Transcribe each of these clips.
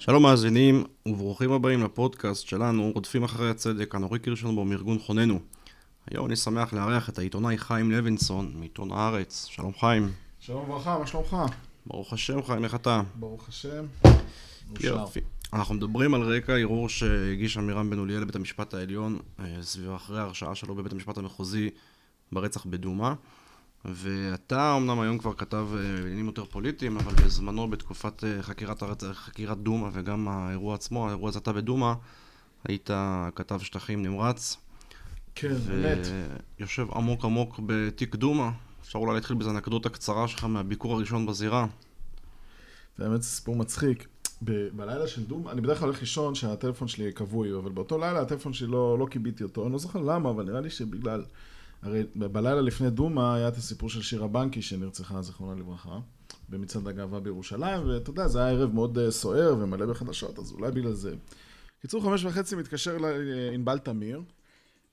שלום מאזינים וברוכים הבאים לפודקאסט שלנו, רודפים אחרי הצדק, אנורי קירשנבום מארגון חוננו. היום אני שמח לארח את העיתונאי חיים לוינסון מעיתון הארץ. שלום חיים. שלום וברכה, מה שלומך? ברוך השם חיים, איך אתה? ברוך השם. יופי. אנחנו מדברים על רקע ערעור שהגיש עמירם בן אוליאל לבית המשפט העליון אה, סביב אחרי ההרשעה שלו בבית המשפט המחוזי ברצח בדומא. ואתה אמנם היום כבר כתב אה, בעניינים יותר פוליטיים, אבל בזמנו בתקופת אה, חקירת, חקירת דומא וגם האירוע עצמו, האירוע הצתה בדומא, היית כתב שטחים נמרץ. כן, באמת. ויושב עמוק עמוק בתיק דומא. אפשר אולי להתחיל באיזו אנקדוטה קצרה שלך מהביקור הראשון בזירה. זה באמת סיפור מצחיק. ב- בלילה של דום, אני בדרך כלל הולך לישון שהטלפון שלי כבוי, אבל באותו לילה הטלפון שלי לא, לא קיביתי אותו, אני לא זוכר למה, אבל נראה לי שבגלל... הרי בלילה לפני דומא היה את הסיפור של שירה בנקי שנרצחה, זכרונה לברכה, במצעד הגאווה בירושלים, ואתה יודע, זה היה ערב מאוד אה, סוער ומלא בחדשות, אז אולי בגלל זה. קיצור, חמש וחצי מתקשר לענבל תמיר,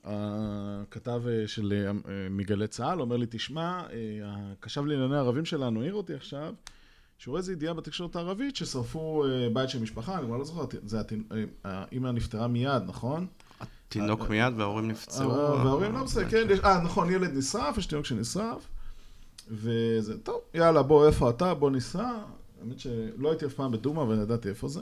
הכתב אה, של אה, מגלי צה"ל, אומר לי, תשמע, הקשב לענייני ערבים שלנו העיר אותי עכשיו, שהוא רואה איזו ידיעה בתקשורת הערבית ששרפו בית של משפחה, אני כבר לא זוכר, זה האמא נפטרה מיד, נכון? תינוק מיד וההורים נפצעו. וההורים לא בסדר, כן, אה, נכון, ילד נשרף, יש תינוק שנשרף, וזה, טוב, יאללה, בוא, איפה אתה? בוא ניסע. האמת שלא הייתי אף פעם בדומא ואני ידעתי איפה זה.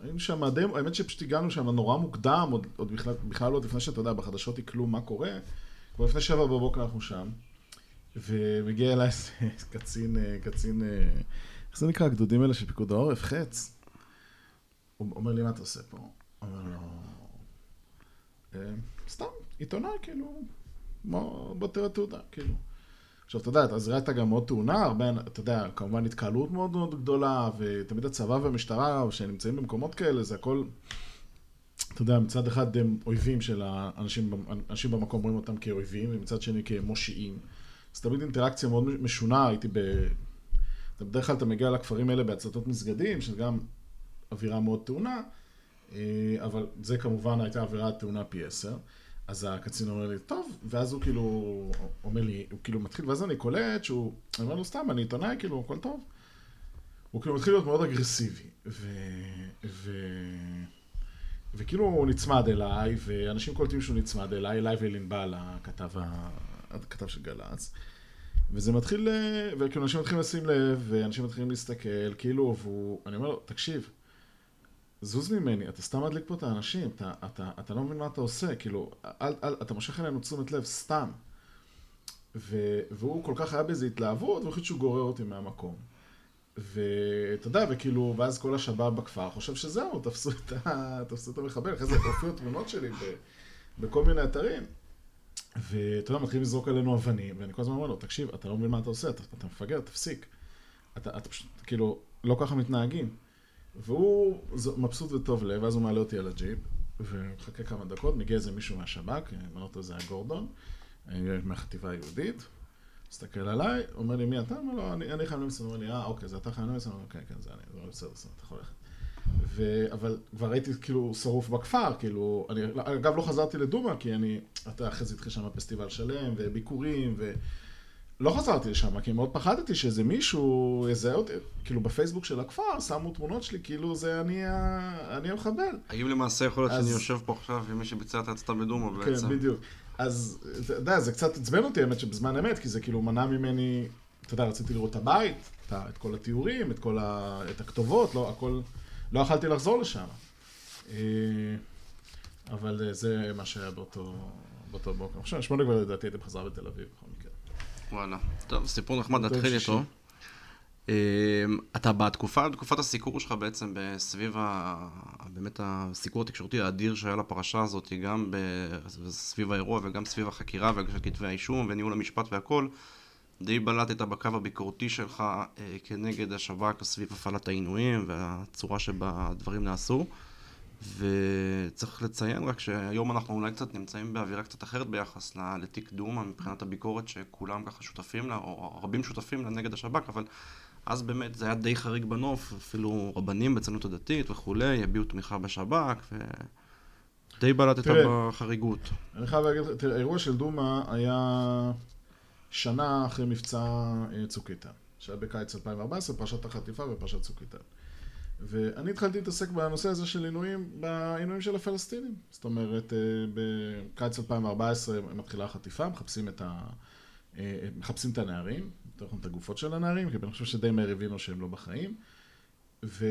היינו שם די, האמת שפשוט הגענו שם נורא מוקדם, עוד, עוד בכלל, בכלל עוד לפני שאתה יודע, בחדשות יקלו מה קורה. כבר לפני שבע בבוקר אנחנו שם, ומגיע אליי קצין, קצין, איך זה נקרא, הגדודים האלה של פיקוד העורף? חץ. הוא אומר לי, מה אתה עושה פה? אומר לו, סתם, עיתונאי, כאילו, בוא תראה תעודה, כאילו. עכשיו, אתה יודע, הזירה הייתה גם מאוד טעונה, הרבה, אתה יודע, כמובן התקהלות מאוד מאוד גדולה, ותמיד הצבא והמשטרה, שנמצאים במקומות כאלה, זה הכל, אתה יודע, מצד אחד הם אויבים של האנשים, אנשים במקום רואים אותם כאויבים, ומצד שני כמושיעים. אז תמיד אינטראקציה מאוד משונה, הייתי ב... בדרך כלל אתה מגיע לכפרים האלה בהצתות מסגדים, שזה גם אווירה מאוד טעונה. אה, אבל זה כמובן הייתה עבירת תאונה פי עשר. אז הקצין אומר לי, טוב, ואז הוא כאילו אומר לי, הוא כאילו מתחיל, ואז אני קולט שהוא, אני אומר לו, סתם, אני עיתונאי, כאילו, הכל טוב. הוא כאילו מתחיל להיות מאוד אגרסיבי, ו... ו... וכאילו הוא נצמד אליי, ואנשים קולטים שהוא נצמד אליי, אליי ולענבל, הכתב, ה... הכתב של גל"צ. וזה מתחיל, וכאילו אנשים מתחילים לשים לב, ואנשים מתחילים להסתכל, כאילו, והוא, אני אומר לו, תקשיב, זוז ממני, אתה סתם מדליק פה את האנשים, אתה, אתה, אתה לא מבין מה אתה עושה, כאילו, אל, אל, אתה מושך אלינו תשומת לב סתם. ו, והוא כל כך היה באיזו התלהבות, והוא החליט שהוא גורר אותי מהמקום. ואתה יודע, וכאילו, ואז כל השב"ב בכפר חושב שזהו, תפסו את, ה, תפסו את המחבל, אחרי זה הופיעו תמונות שלי ב, בכל מיני אתרים. ואתה יודע, מתחילים לזרוק עלינו אבנים, ואני כל הזמן אומר לו, תקשיב, אתה לא מבין מה אתה עושה, אתה, אתה מפגר, תפסיק. אתה, אתה פשוט, כאילו, לא ככה מתנהגים. והוא מבסוט וטוב לב, ואז הוא מעלה אותי על הג'יפ, ומחכה כמה דקות, מגיע איזה מישהו מהשב"כ, אומר אותו זה היה גורדון, מהחטיבה היהודית, מסתכל עליי, אומר לי, מי אתה? אומר לו, אני, אני חייב למסור, אומר לי, אה, אוקיי, זה אתה חייב למסור? אומר, כן, כן, זה אני, זה בסדר, בסדר, אתה יכול ללכת. ו... אבל כבר הייתי כאילו שרוף בכפר, כאילו, אני, אגב לא חזרתי לדומא, כי אני, אתה אחרי זה התחיל שם פסטיבל שלם, וביקורים, ו... לא חזרתי לשם, כי מאוד פחדתי שאיזה מישהו יזהה אותי, כאילו בפייסבוק של הכפר שמו תמונות שלי, כאילו זה אני, אני המחבל. האם למעשה יכול להיות אז... שאני יושב פה עכשיו עם מי שביצע את ההצתה בדומה כן, בעצם? כן, בדיוק. אז אתה יודע, זה קצת עצבן אותי האמת שבזמן אמת, כי זה כאילו מנע ממני, אתה יודע, רציתי לראות את הבית, את כל התיאורים, את כל ה... את הכתובות, לא, הכל, לא יכלתי לחזור לשם. אה, אבל זה מה שהיה באותו, באותו בוקר. עכשיו, שמונה כבר לדעתי הייתי בחזרה בתל אביב. וואלה. טוב, סיפור נחמד, נתחיל איתו. אמ, אתה בתקופה, בתקופת הסיקור שלך בעצם סביב ה... באמת הסיקור התקשורתי האדיר שהיה לפרשה הזאת, גם סביב האירוע וגם סביב החקירה והגשת כתבי האישום וניהול המשפט והכל, די בלטת בקו הביקורתי שלך אה, כנגד השב"כ סביב הפעלת העינויים והצורה שבה הדברים נעשו. וצריך לציין רק שהיום אנחנו אולי קצת נמצאים באווירה קצת אחרת ביחס לתיק דומא מבחינת הביקורת שכולם ככה שותפים לה, או רבים שותפים לה נגד השב"כ, אבל אז באמת זה היה די חריג בנוף, אפילו רבנים בציונות הדתית וכולי, הביעו תמיכה בשב"כ, ודי בלטת בחריגות. אני חייב להגיד, תראה, האירוע של דומא היה שנה אחרי מבצע אה, צוק איתן, שהיה בקיץ 2014, פרשת החטיפה ופרשת צוק איתן. ואני התחלתי להתעסק בנושא הזה של עינויים, בעינויים של הפלסטינים. זאת אומרת, אה, בקיץ 2014 מתחילה החטיפה, מחפשים את, ה... אה, מחפשים את הנערים, יותר נכון את הגופות של הנערים, כי אני חושב שדי מהר הבינו שהם לא בחיים. ו...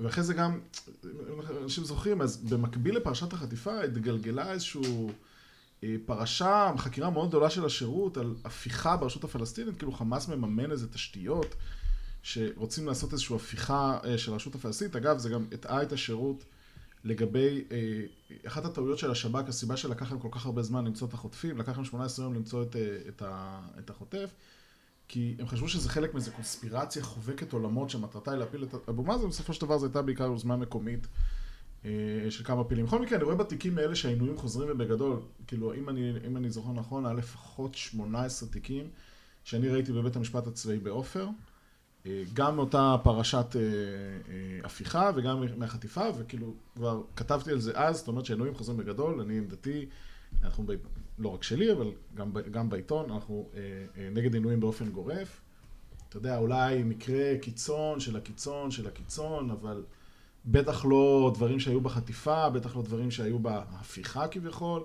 ואחרי זה גם, אנשים זוכרים, אז במקביל לפרשת החטיפה התגלגלה איזושהי אה, פרשה, חקירה מאוד גדולה של השירות על הפיכה ברשות הפלסטינית, כאילו חמאס מממן איזה תשתיות. שרוצים לעשות איזושהי הפיכה אה, של הרשות הפלסטינית. אגב, זה גם הטעה את השירות לגבי, אה, אחת הטעויות של השב"כ, הסיבה שלקח להם כל כך הרבה זמן למצוא את החוטפים, לקח להם 18 יום למצוא את, אה, את, ה, את החוטף, כי הם חשבו שזה חלק מאיזו קונספירציה חובקת עולמות שמטרתה היא להפיל את אבו מאזן, בסופו של דבר זו הייתה בעיקר יוזמה מקומית של כמה פילים. בכל מקרה, אני רואה בתיקים האלה שהעינויים חוזרים ובגדול, כאילו, אם אני, אם אני זוכר נכון, היה לפחות 18 תיקים שאני ראיתי בבית המשפט הצבאי בעופר. גם מאותה פרשת אה, אה, הפיכה וגם מהחטיפה, וכאילו כבר כתבתי על זה אז, זאת אומרת שהעינויים חוזרים בגדול, אני עמדתי, אנחנו, ב... לא רק שלי, אבל גם, גם בעיתון, אנחנו אה, נגד עינויים באופן גורף. אתה יודע, אולי מקרה קיצון של הקיצון של הקיצון, אבל בטח לא דברים שהיו בחטיפה, בטח לא דברים שהיו בהפיכה כביכול,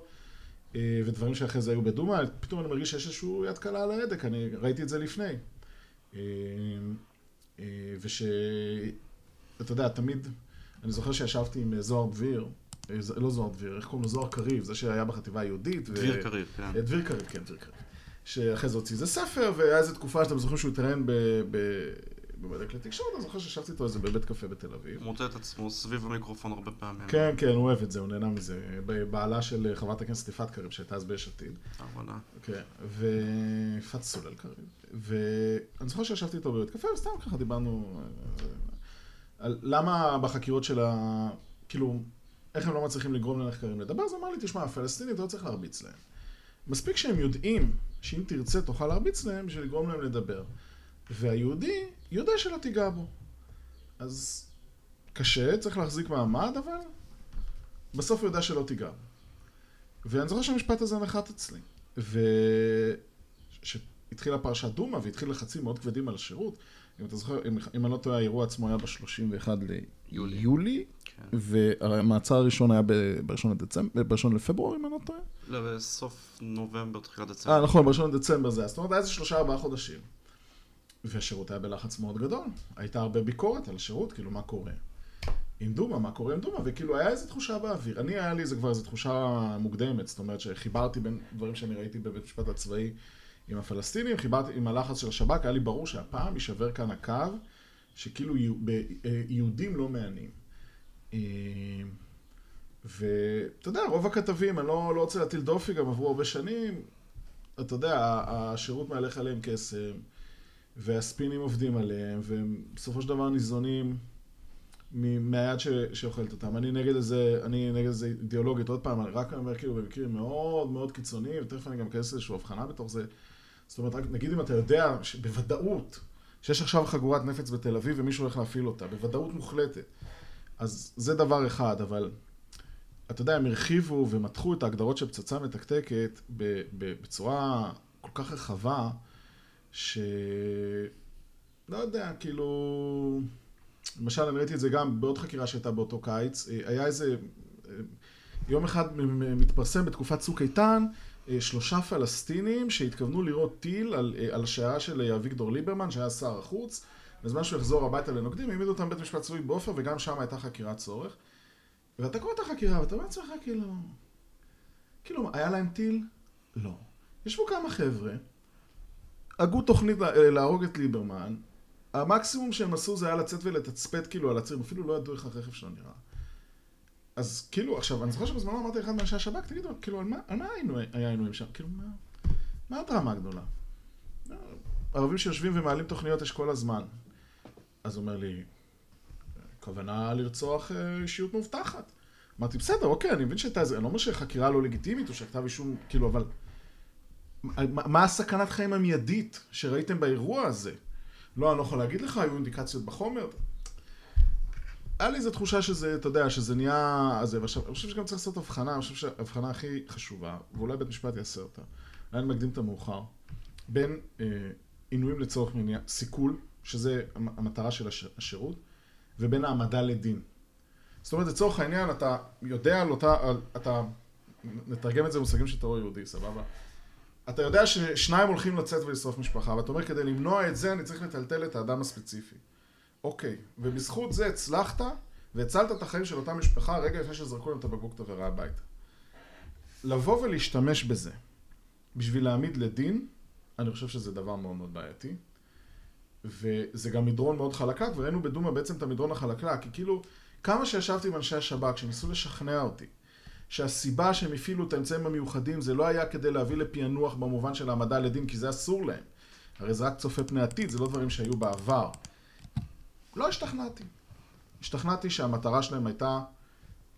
ודברים שאחרי זה היו בדומא, פתאום אני מרגיש שיש איזשהו יד קלה על ההדק, אני ראיתי את זה לפני. אה, וש... אתה יודע, תמיד, אני זוכר שישבתי עם זוהר דביר, אה, לא זוהר דביר, איך קוראים לו? זוהר קריב, זה שהיה בחטיבה היהודית. דביר קריב, כן. אה, דביר קריב, כן, דביר קריב. שאחרי זה הוציא איזה ספר, והיה איזה תקופה שאתם זוכרים שהוא התראיין בבדק לתקשורת, אני זוכר שישבתי איתו איזה בבית קפה בתל אביב. מוצא את עצמו סביב המיקרופון הרבה פעמים. כן, כן, הוא אוהב את זה, הוא נהנה מזה. בעלה של חברת הכנסת יפעת קריב, שהייתה אז ביש עתיד. עבודה. כן, ויפעת סולל קריב. ואני זוכר שישבתי איתו בבית קפה, וסתם ככה דיברנו אה, על למה בחקירות של ה... כאילו, איך הם לא מצליחים לגרום לנחקרים לדבר, אז אמר לי, תשמע, הפלסטינים, אתה לא צריך להרביץ להם. מספיק שהם יודעים שאם תרצה תוכל להרביץ להם בשביל לגרום להם לדבר. והיהודי יודע שלא תיגע בו. אז קשה, צריך להחזיק מעמד, אבל בסוף הוא יודע שלא תיגע בו. ואני זוכר שהמשפט הזה נחת אצלי. ו... התחילה פרשת דומא והתחיל לחצים מאוד כבדים על השירות. אם אתה זוכר, אם, אם אני לא טועה, האירוע עצמו היה ב-31 ליולי, כן. והמעצר הראשון היה ב-1 לדצמבר, ב-1 לפברואר, אם אני לא טועה. לא, בסוף נובמבר, תחילת דצמבר. אה, נכון, ב-1 לדצמבר זה היה. זאת אומרת, היה איזה שלושה ארבעה חודשים. והשירות היה בלחץ מאוד גדול. הייתה הרבה ביקורת על השירות, כאילו, מה קורה. עם דומא, מה קורה עם דומא, וכאילו היה איזו תחושה באוויר. אני, היה לי איזה כבר איזו תחושה מוקדמת, זאת אומרת שחיברתי בין דברים שאני ראיתי בבית המשפט הצבאי עם הפלסטינים, חיברתי עם הלחץ של השב"כ, היה לי ברור שהפעם יישבר כאן הקו, שכאילו אה, יהודים לא מענים. אה, ואתה יודע, רוב הכתבים, אני לא, לא רוצה להטיל דופי, גם עברו הרבה שנים, אתה יודע, השירות מהלך עליהם קסם, והספינים עובדים עליהם, והם בסופו של דבר ניזונים מהיד ש, שאוכלת אותם. אני נגד איזה, אני נגד איזה אידיאולוגית, עוד פעם, אני רק אומר כאילו במקרים מאוד מאוד קיצוניים, ותכף אני גם אכנס לאיזושהי הבחנה בתוך זה. זאת אומרת, רק נגיד אם אתה יודע בוודאות שיש עכשיו חגורת נפץ בתל אביב ומישהו הולך להפעיל אותה, בוודאות מוחלטת. אז זה דבר אחד, אבל אתה יודע, הם הרחיבו ומתחו את ההגדרות של פצצה מתקתקת בצורה כל כך רחבה, ש... לא יודע, כאילו... למשל, אני ראיתי את זה גם בעוד חקירה שהייתה באותו קיץ, היה איזה... יום אחד מתפרסם בתקופת צוק איתן, אה, שלושה פלסטינים שהתכוונו לראות טיל על, אה, על השיירה של אה, אביגדור ליברמן, שהיה שר החוץ, בזמן שהוא יחזור הביתה לנוקדים, העמידו אותם בבית משפט צבאי בעופר, וגם שם הייתה חקירת צורך. ואתה קורא את החקירה, ואתה אומר לעצמך, כאילו... כאילו, היה להם טיל? לא. ישבו כמה חבר'ה, הגו תוכנית להרוג את ליברמן, המקסימום שהם עשו זה היה לצאת ולתצפת כאילו על הציר, אפילו לא ידעו איך הרכב שלו נראה. אז כאילו, עכשיו, אני זוכר שבזמנו אמרתי לאחד מאנשי השב"כ, תגידו, כאילו, על מה, על מה היינו, היה עינויים שם? כאילו, מה, מה הדרמה הגדולה? ערבים שיושבים ומעלים תוכניות יש כל הזמן. אז הוא אומר לי, כוונה לרצוח אה, אישיות מאובטחת. אמרתי, בסדר, אוקיי, אני מבין שהייתה איזה, אני לא אומר שחקירה לא לגיטימית או שכתב אישום, כאילו, אבל... מה הסכנת חיים המיידית שראיתם באירוע הזה? לא, אני לא יכול להגיד לך, היו אינדיקציות בחומר. היה לי איזו תחושה שזה, אתה יודע, שזה נהיה... אז ועכשיו, אני חושב שגם צריך לעשות הבחנה, אני חושב שההבחנה הכי חשובה, ואולי בית משפט יעשה אותה, אולי אני מקדים את המאוחר, בין אה, עינויים לצורך מניעה, סיכול, שזה המטרה של הש, השירות, ובין העמדה לדין. זאת אומרת, לצורך העניין, אתה יודע על אותה, על, אתה, נתרגם את זה במושגים של טרור יהודי, סבבה? אתה יודע ששניים הולכים לצאת ולשרוף משפחה, ואתה אומר, כדי למנוע את זה, אני צריך לטלטל את האדם הספציפי. אוקיי, ובזכות זה הצלחת, והצלת את החיים של אותה משפחה רגע לפני שזרקו להם את הבקבוק תבערה הביתה. לבוא ולהשתמש בזה בשביל להעמיד לדין, אני חושב שזה דבר מאוד מאוד בעייתי. וזה גם מדרון מאוד חלקלק, וראינו בדומא בעצם את המדרון החלקלק, כי כאילו, כמה שישבתי עם אנשי השב"כ, שניסו לשכנע אותי, שהסיבה שהם הפעילו את האמצעים המיוחדים זה לא היה כדי להביא לפענוח במובן של העמדה לדין, כי זה אסור להם. הרי זה רק צופה פני עתיד, זה לא דברים שהיו בעבר. לא השתכנעתי. השתכנעתי שהמטרה שלהם הייתה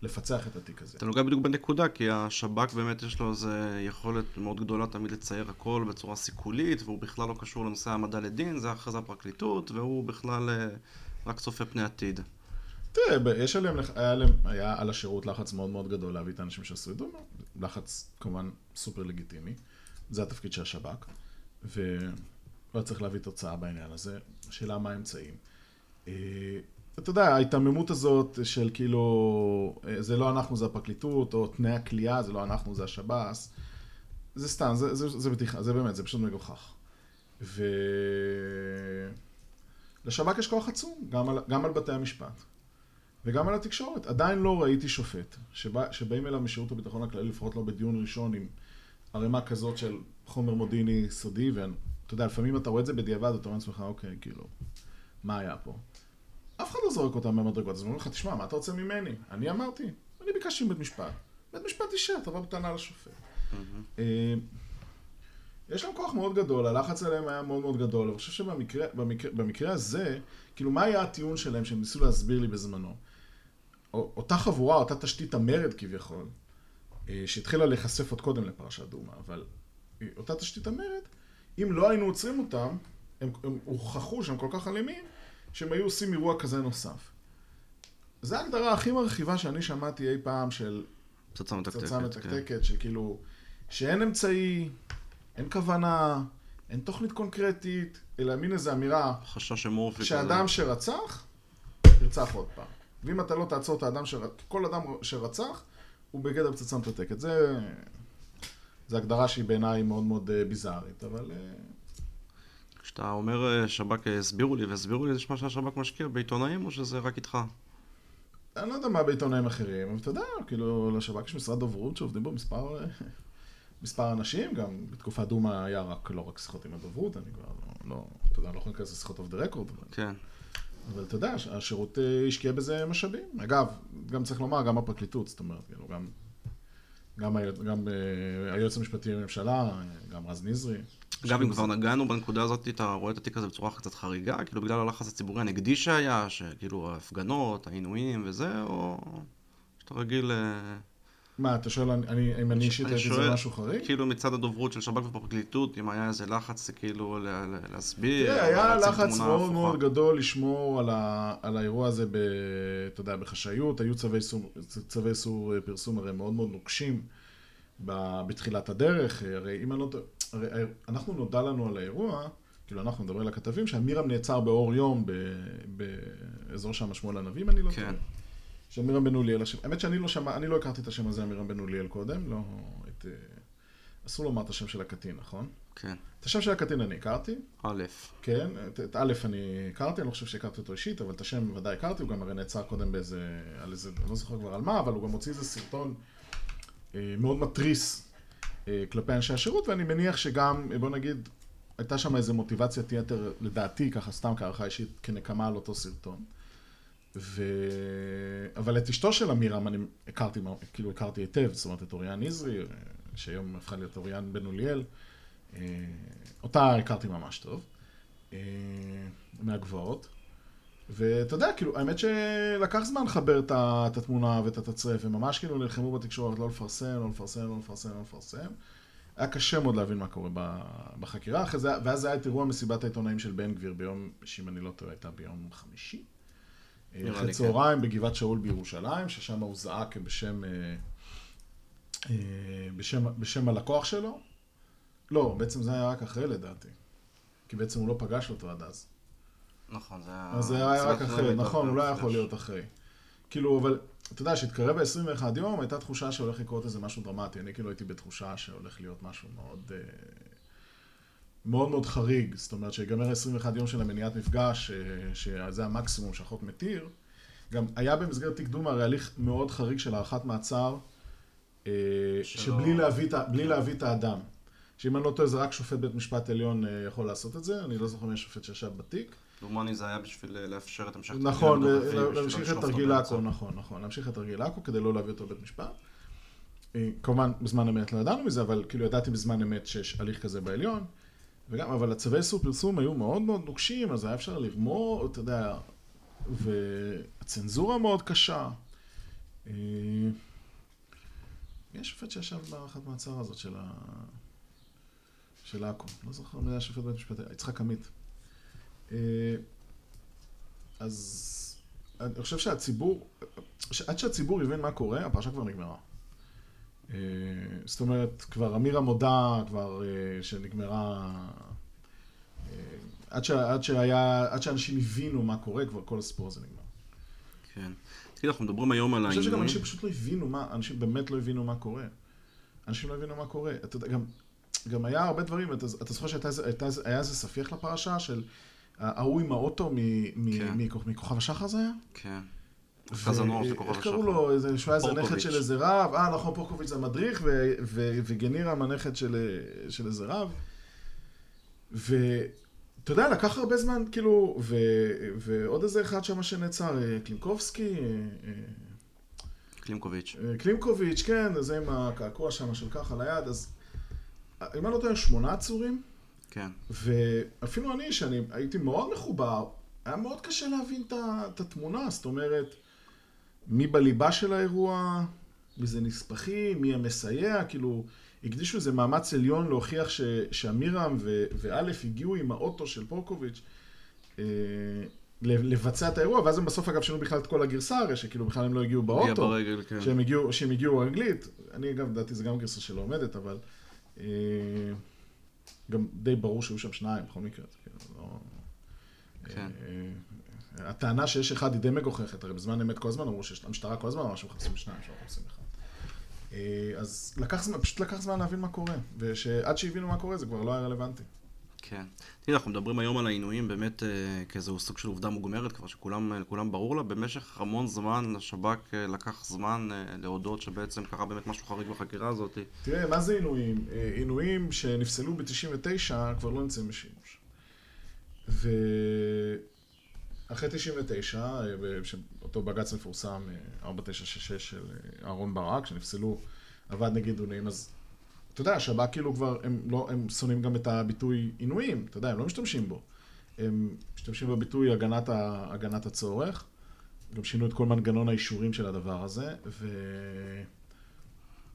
לפצח את התיק הזה. אתה נוגע בדיוק בנקודה, כי השב"כ באמת יש לו איזו יכולת מאוד גדולה תמיד לצייר הכל בצורה סיכולית, והוא בכלל לא קשור לנושא העמדה לדין, זה אחרי זה הפרקליטות, והוא בכלל אה, רק צופה פני עתיד. תראה, יש עליהם, היה, להם, היה על השירות לחץ מאוד מאוד גדול להביא את האנשים שעשו את דומה, לחץ כמובן סופר לגיטימי, זה התפקיד של השב"כ, ולא צריך להביא תוצאה בעניין הזה, השאלה מה האמצעים. אה, אתה יודע, ההיתממות הזאת של כאילו, אה, זה לא אנחנו, זה הפרקליטות, או תנאי הכלייה, זה לא אנחנו, זה השב"ס, זה סתם, זה, זה, זה בדיחה, זה באמת, זה פשוט מגוחך. ולשב"כ יש כוח עצום, גם על, גם על בתי המשפט. וגם על התקשורת. עדיין לא ראיתי שופט שבא, שבאים אליו משירות הביטחון הכללי, לפחות לא בדיון ראשון עם ערימה כזאת של חומר מודיעיני סודי, ואתה יודע, לפעמים אתה רואה את זה בדיעבד, אתה אומר לעצמך, אוקיי, כאילו, מה היה פה? אף אחד לא זורק אותם במדרגות, אז אומרים לך, תשמע, מה אתה רוצה ממני? אני אמרתי, אני ביקשתי מבית משפט. בית משפט אישר, תבוא בטענה לשופט. אה, יש להם כוח מאוד גדול, הלחץ עליהם היה מאוד מאוד גדול. אני חושב שבמקרה במקרה, במקרה הזה, כאילו, מה היה הטיעון שלהם שהם ניסו להסביר לי בזמנו? אותה חבורה, אותה תשתית המרד כביכול, אה, שהתחילה להיחשף עוד קודם לפרשת דומה, אבל אותה תשתית המרד, אם לא היינו עוצרים אותם, הם, הם הוכחו שהם כל כך אלימים, שהם היו עושים אירוע כזה נוסף. זו ההגדרה הכי מרחיבה שאני שמעתי אי פעם של פצצה מתקתקת, פצצה מתקתקת, כן. של כאילו, שאין אמצעי, אין כוונה, אין תוכנית קונקרטית, אלא מין איזו אמירה, חשש אמורפי שאדם שרצח, ירצח עוד פעם. ואם אתה לא תעצור את האדם, שרצח, כל אדם שרצח, הוא בגדר פצצה מתקתקת. זה, זה הגדרה שהיא בעיניי מאוד מאוד אה, ביזארית, אבל... אה, כשאתה אומר אה, שב"כ הסבירו לי והסבירו לי, זה מה שהשב"כ משקיע בעיתונאים או שזה רק איתך? אני לא יודע מה בעיתונאים אחרים, אבל אתה יודע, כאילו, לשב"כ יש משרד דוברות שעובדים בו מספר, מספר אנשים, גם בתקופת דומא היה רק, לא רק שיחות עם הדוברות, אני כבר לא, לא אתה יודע, לא יכול להיכנס לשיחות אוף דה רקורד. כן. אבל אתה יודע, השירות אה, השקיע בזה משאבים. אגב, גם צריך לומר, גם הפרקליטות, זאת אומרת, כאילו, גם, גם, גם אה, היועץ המשפטי לממשלה, גם רז נזרי. אגב, אם כבר נגענו בנקודה הזאת, אתה רואה את התיק הזה בצורה קצת חריגה, כאילו בגלל הלחץ הציבורי הנגדי שהיה, שכאילו ההפגנות, העינויים וזה, או שאתה רגיל... אה, מה, אתה שואל אם אני אישית הייתי זה משהו חריג? כאילו מצד הדוברות של שב"כ ופרקליטות, אם היה איזה לחץ כאילו להסביר, תראה, היה לחץ מאוד מאוד גדול לשמור על האירוע הזה, אתה יודע, בחשאיות, היו צווי איסור פרסום הרי מאוד מאוד נוקשים בתחילת הדרך, הרי אם אני לא... הרי אנחנו נודע לנו על האירוע, כאילו אנחנו מדברים על הכתבים, שאמירם נעצר באור יום באזור שם שמואל הנביא, אם אני לא טועה. כן. של מירם בן אוליאל. האמת שאני לא שמע, אני לא הכרתי את השם הזה, מירם בן אוליאל קודם, לא את... אה, אסור לומר את השם של הקטין, נכון? כן. את השם של הקטין אני הכרתי. א'. כן, את, את א' אני הכרתי, אני לא חושב שהכרתי אותו אישית, אבל את השם ודאי הכרתי, הוא גם הרי נעצר קודם באיזה, על איזה, אני לא זוכר כבר על מה, אבל הוא גם הוציא איזה סרטון אה, מאוד מתריס אה, כלפי אנשי השירות, ואני מניח שגם, בוא נגיד, הייתה שם איזה מוטיבציית יתר, לדעתי, ככה סתם כערכה אישית, כנקמה על אותו סרטון. ו... אבל את אשתו של עמירם אני הכרתי, כאילו הכרתי היטב, זאת אומרת את אוריאן נזרי, שהיום הפכה להיות אוריאן בן אוליאל, אה, אותה הכרתי ממש טוב, אה, מהגבעות. ואתה יודע, כאילו, האמת שלקח זמן לחבר את התמונה ואת התצרף, וממש כאילו נלחמו בתקשורת לא לפרסם, לא לפרסם, לא לפרסם, לא לפרסם. היה קשה מאוד להבין מה קורה בחקירה, אחרי זה, ואז היה את אירוע מסיבת העיתונאים של בן גביר ביום, שאם אני לא טועה, הייתה ביום חמישי. אחרי כן. צהריים בגבעת שאול בירושלים, ששם הוא זעק בשם, אה, אה, בשם, בשם הלקוח שלו. לא, בעצם זה היה רק אחרי לדעתי. כי בעצם הוא לא פגש אותו עד אז. נכון, זה היה... אז זה היה רק אחרי, נכון, הוא לא היה יכול להיות אחרי. כאילו, אבל, אתה יודע, שהתקרב ב-21 יום, הייתה תחושה שהולך לקרות איזה משהו דרמטי. אני כאילו הייתי בתחושה שהולך להיות משהו מאוד... מאוד מאוד חריג, זאת אומרת שיגמר 21 יום של המניעת מפגש, שזה המקסימום שהחוק מתיר. גם היה במסגרת תיק דומא הרי הליך מאוד חריג של הארכת מעצר, שבלי להביא, כן. להביא את האדם. שאם אני לא טועה, זה רק שופט בית משפט עליון יכול לעשות את זה, אני לא זוכר מי השופט שישב בתיק. דומני זה היה בשביל לאפשר את המשך נכון, להמשיך את תרגיל עכו, נכון, נכון, להמשיך את תרגיל עכו כדי לא להביא אותו לבית משפט. כמובן, בזמן אמת לא ידענו מזה, אבל כאילו ידעתי בזמן אמת שיש הליך כזה בעליון. וגם, אבל הצווי איסור פרסום היו מאוד מאוד נוקשים, אז היה אפשר לרמור, אתה יודע, והצנזורה מאוד קשה. יש שופט שישב בהארכת מעצר הזאת של ה... של עכו, לא זוכר מי היה שופט בית משפט, יצחק עמית. אז אני חושב שהציבור, עד שהציבור יבין מה קורה, הפרשה כבר נגמרה. זאת אומרת, כבר אמירה מודה, כבר שנגמרה... עד, ש, עד, שהיה, עד שאנשים הבינו מה קורה, כבר כל הסיפור הזה נגמר. כן. תגיד, אנחנו מדברים היום על העניינים... אני חושב שגם אנשים פשוט לא הבינו מה, אנשים באמת לא הבינו מה קורה. אנשים לא הבינו מה קורה. אתה יודע, גם, גם היה הרבה דברים, אתה, אתה זוכר שהיה איזה ספיח לפרשה של ההוא עם האוטו כן. מכוכב השחר זה היה? כן. כוכב השחר. איך קראו לו? שהוא היה איזה נכד של איזה רב. אה, נכון, פורקוביץ' זה המדריך, וגנירם הנכד של איזה רב. ואתה יודע, לקח הרבה זמן, כאילו, ועוד איזה אחד שם שנעצר, קלינקובסקי. קלימקוביץ'. קלימקוביץ', כן, זה עם הקעקוע שם של ככה ליד, אז אם אני לא טועה, שמונה עצורים. כן. ואפילו אני, שאני הייתי מאוד מחובר, היה מאוד קשה להבין את התמונה, זאת אומרת, מי בליבה של האירוע, מי זה נספחים, מי המסייע, כאילו, הקדישו איזה מאמץ עליון להוכיח ש, שאמירם ואלף הגיעו עם האוטו של פורקוביץ' אה, לבצע את האירוע, ואז הם בסוף אגב שינו בכלל את כל הגרסה, הרי שכאילו בכלל הם לא הגיעו באוטו, ברגל, כן. שהם הגיעו, שהם הגיעו רגלית, אני אגב, לדעתי זה גם גרסה שלא עומדת, אבל אה, גם די ברור שהיו שם שניים בכל מקרה, זה כאילו לא... כן. אה, הטענה שיש אחד היא די מגוחכת, הרי בזמן אמת כל הזמן אמרו שיש, המשטרה כל הזמן אמרה שמחפשים שניים, שלא מחפשים אחד. אה, אז לקח זמן, פשוט לקח זמן להבין מה קורה, ושעד שהבינו מה קורה זה כבר לא היה רלוונטי. כן. תראה, אנחנו מדברים היום על העינויים באמת אה, כאיזהו סוג של עובדה מוגמרת, כבר שכולם ברור לה. במשך המון זמן לשב"כ לקח זמן להודות שבעצם קרה באמת משהו חריג בחקירה הזאת. תראה, מה זה עינויים? עינויים שנפסלו ב-99 כבר לא נמצאים בשימוש. ואחרי 99, אותו בג"ץ מפורסם, 4966 של אהרן ברק, שנפסלו עבד נגד עינויים, אז אתה יודע, השב"כ כאילו כבר, הם, לא, הם שונאים גם את הביטוי עינויים, אתה יודע, הם לא משתמשים בו. הם משתמשים בביטוי הגנת, ה, הגנת הצורך, גם שינו את כל מנגנון האישורים של הדבר הזה,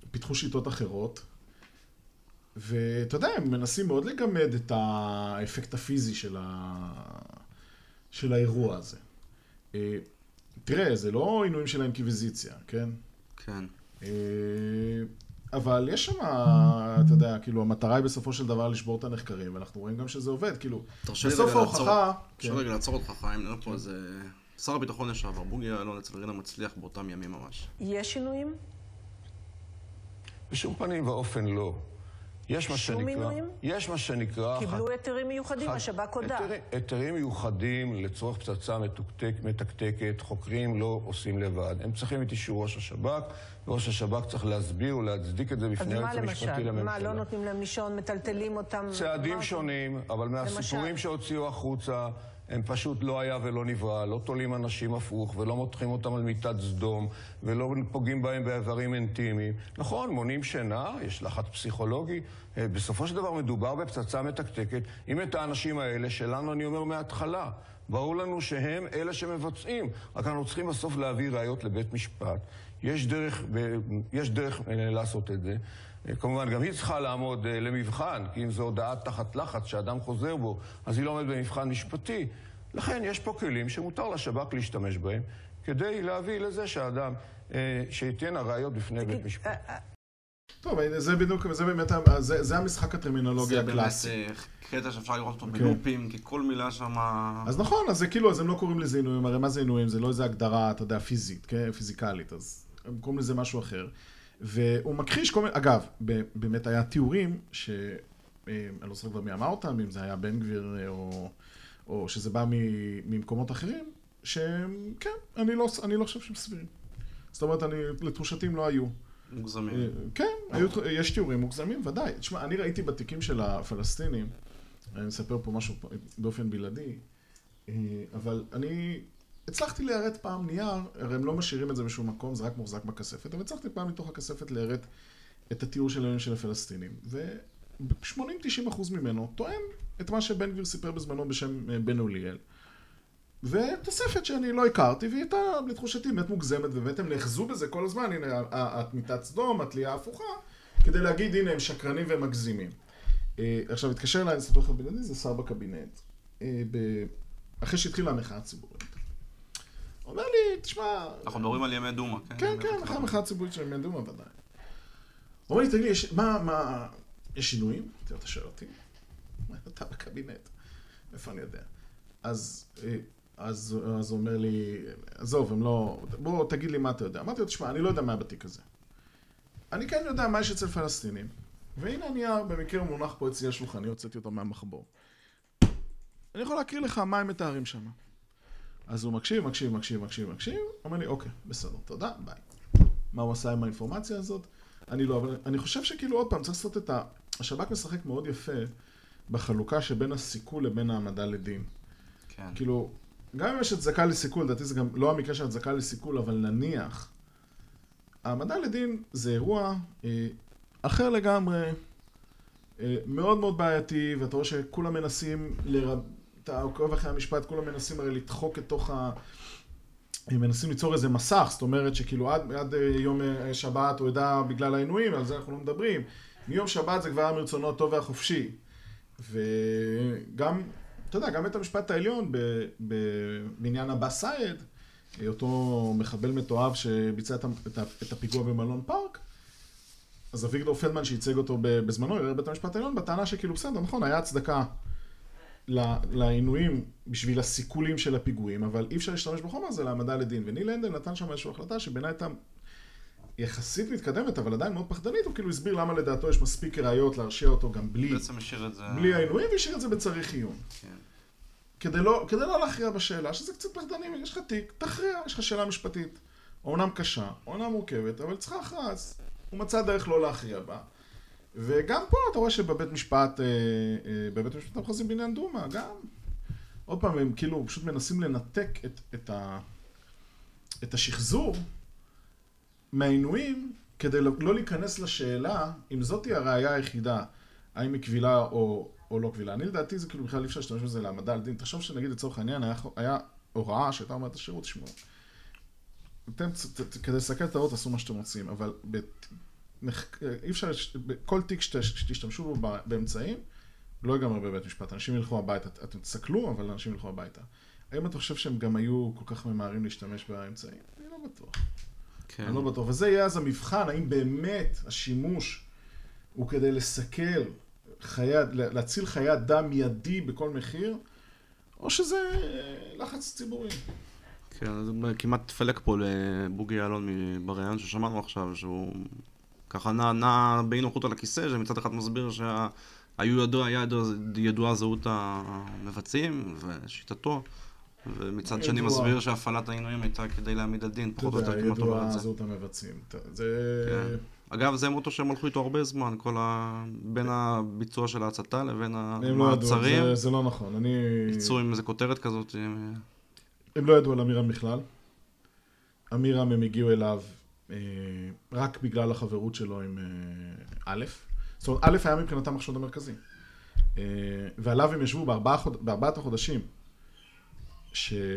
ופיתחו שיטות אחרות. ואתה יודע, הם מנסים מאוד לגמד את האפקט הפיזי של, ה... של האירוע הזה. אה, תראה, זה לא עינויים של האינקוויזיציה, כן? כן. אה, אבל יש שם, אתה יודע, כאילו, המטרה היא בסופו של דבר לשבור את הנחקרים, ואנחנו רואים גם שזה עובד, כאילו, בסוף ההוכחה... תרשה לי רגע לעצור אותך, חיים, נראה פה איזה... שר הביטחון לשעבר, בוגי יעלון אצל רינה מצליח באותם ימים ממש. יש שינויים? בשום פנים ואופן לא. יש מה שנקרא... שום מינויים? יש מה שנקרא... קיבלו היתרים מיוחדים, השב"כ הודה. היתרים מיוחדים לצורך פצצה מתוקתק, מתקתקת, חוקרים לא עושים לבד. הם צריכים את אישור ראש השב"כ, וראש השב"כ צריך להסביר ולהצדיק את זה בפני היועץ המשפטי לממשלה. מה, לא נותנים להם לישון, מטלטלים אותם? צעדים שונים, אבל מהסיפורים שהוציאו החוצה... הם פשוט לא היה ולא נברא, לא תולים אנשים הפוך ולא מותחים אותם על מיטת סדום ולא פוגעים בהם באיברים אינטימיים. נכון, מונעים שינה, יש לחץ פסיכולוגי. אה, בסופו של דבר מדובר בפצצה מתקתקת. אם את האנשים האלה, שלנו אני אומר מההתחלה, ברור לנו שהם אלה שמבצעים, רק אנחנו צריכים בסוף להביא ראיות לבית משפט. יש דרך, יש דרך אה, לעשות את זה. אה, כמובן, גם היא צריכה לעמוד uh, למבחן, כי אם זו הודעה תחת לחץ שאדם חוזר בו, אז היא לא עומדת במבחן משפטי. לכן יש פה כלים שמותר לשב"כ להשתמש בהם כדי להביא לזה שהאדם, uh, שייתן הראיות בפני בית משפט. טוב, זה בדיוק, זה באמת, זה, זה המשחק הטרמינולוגיה זה הקלאסי. באמת אה, קטע שאפשר לראות אותו כן. בלופים, כי כל מילה שם... אז נכון, אז זה כאילו, אז הם לא קוראים לזה עינויים, הרי מה זה עינויים? זה לא איזה הגדרה, אתה יודע, פיזית, כן? פיזיקלית, אז הם קוראים לזה משהו אחר. והוא מכחיש כל מיני, אגב, באמת היה תיאורים, ש... אה, לא זוכר כבר מי אמר אותם, אם זה היה בן גביר אה, או, או שזה בא ממקומות אחרים, שהם, כן, אני לא, אני לא חושב שהם סבירים. זאת אומרת, אני, לתחושתי הם לא היו. מוגזמים. אה, כן, היו, יש תיאורים מוגזמים, ודאי. תשמע, אני ראיתי בתיקים של הפלסטינים, אני מספר פה משהו באופן בלעדי, אבל אני הצלחתי ליירט פעם נייר, הרי הם לא משאירים את זה בשום מקום, זה רק מוחזק בכספת, אבל הצלחתי פעם מתוך הכספת ליירט את התיאור שלהם של הפלסטינים. ו-80-90% ממנו טוען את מה שבן גביר סיפר בזמנו בשם אה, בן אוליאל. ותוספת שאני לא הכרתי, והיא הייתה לתחושתי באמת מוגזמת, ובאמת הם נאחזו בזה כל הזמן, הנה, ה- ה- את מיטת סדום, התלייה ההפוכה, כדי להגיד, הנה, הם שקרנים ומגזימים. אה, עכשיו, התקשר אליי, אני אספר לך בלעדי, זה שר בקבינט, אה, אחרי שהתחילה המחאה הציבורית. אומר לי, תשמע... אנחנו מדברים על ימי דומא, כן? כן, כן. אחרי המחאה הציבורית של ימי דומה ודאי. הוא אומר לי, תגיד לי, מה, מה, יש שינויים? אתה שואל אותי? אתה בקבינט, איפה אני יודע? אז, אז, אז הוא אומר לי, עזוב, הם לא, בוא תגיד לי מה אתה יודע. אמרתי לו, תשמע, אני לא יודע מה בתיק הזה. אני כן יודע מה יש אצל פלסטינים, והנה הנייר, במקרה הוא מונח פה אצלי על שולחני, הוצאתי אותו מהמחבור. אני יכול להקריא לך מה הם מתארים שם. אז הוא מקשיב, מקשיב, מקשיב, מקשיב, מקשיב, אומר לי, אוקיי, בסדר, תודה, ביי. מה הוא עשה עם האינפורמציה הזאת? אני לא, אבל אני חושב שכאילו, עוד פעם, צריך לעשות את ה... השב"כ משחק מאוד יפה בחלוקה שבין הסיכול לבין העמדה לדין. כן. כאילו, גם אם יש הצדקה לסיכול, לדעתי זה גם לא המקרה של הצדקה לסיכול, אבל נניח, העמדה לדין זה אירוע אה, אחר לגמרי, אה, מאוד מאוד בעייתי, ואתה רואה שכולם מנסים, לרב... אתה עוקב אחרי המשפט, כולם מנסים הרי לדחוק את תוך ה... הם מנסים ליצור איזה מסך, זאת אומרת שכאילו עד, עד אה, יום אה, שבת הוא ידע בגלל העינויים, על זה אנחנו לא מדברים. מיום שבת זה כבר היה מרצונו הטוב והחופשי. וגם, אתה יודע, גם בית המשפט העליון בעניין עבאס סייד, אותו מחבל מתועב שביצע את הפיגוע במלון פארק, אז אביגדור פלדמן שייצג אותו בזמנו, ערער בית המשפט העליון, בטענה שכאילו בסדר, נכון, היה הצדקה לעינויים בשביל הסיכולים של הפיגועים, אבל אי אפשר להשתמש בחומר הזה להעמדה לדין. וניל הנדל נתן שם איזושהי החלטה שבעיניי הייתה יחסית מתקדמת, אבל עדיין מאוד פחדנית, הוא כאילו הסביר למה לדעתו יש מספיק ראיות להרשיע אותו גם בלי, זה... בלי העינויים, והשאיר את זה בצריך עיון. כן. כדי לא, כדי לא להכריע בשאלה, שזה קצת פחדני, יש לך תיק, תכריע, יש לך שאלה משפטית. אומנם קשה, אומנם מורכבת, אבל צריכה הכרעה, הוא מצא דרך לא להכריע בה. וגם פה אתה רואה שבבית משפט, אה, אה, בבית המשפט המחוזי בעניין דומא, גם, עוד פעם, הם כאילו פשוט מנסים לנתק את, את, ה, את השחזור מהעינויים, כדי לא, לא להיכנס לשאלה אם זאתי הראייה היחידה, האם היא קבילה או, או לא קבילה. אני לדעתי זה כאילו בכלל אי אפשר להשתמש בזה להעמדה על דין. תחשוב שנגיד לצורך העניין היה, היה הוראה שהייתה אומרת השירות, תשמעו, אתם כדי לסכל את האור תעשו מה שאתם רוצים, אבל אי אפשר, בכל תיק שת, שתשתמשו בו באמצעים, לא ייגמר בבית משפט. אנשים ילכו הביתה, אתם תסכלו, אבל אנשים ילכו הביתה. האם אתה חושב שהם גם היו כל כך ממהרים להשתמש באמצעים? אני לא בטוח. כן. אני לא בטוח. וזה יהיה אז המבחן, האם באמת השימוש הוא כדי לסכל חיי, להציל חיי אדם מיידי בכל מחיר, או שזה אה, לחץ ציבורי. כן, זה כמעט תפלק פה לבוגי יעלון בריאיון ששמענו עכשיו, שהוא ככה נע, נע באי נוחות על הכיסא, שמצד אחד מסביר שהיו ידוע, ידוע, ידועה זהות המבצעים ושיטתו, ומצד שני. מסביר שהפעלת העינויים הייתה כדי להעמיד לדין, פחות או יותר כמעט אומר את זה. זהות המבצעים. זה... כן. אגב, זה מוטו שהם הלכו איתו הרבה זמן, כל ה... בין הביצוע של ההצתה לבין לא המעצרים. זה, זה לא נכון. אני... יצאו עם איזה כותרת כזאת. הם לא ידעו על אמירם בכלל. אמירם הם הגיעו אליו רק בגלל החברות שלו עם אה, א'. זאת אומרת, א' היה מבחינתם החשוד המרכזי. אה, ועליו הם ישבו. בארבעת החודשים שבין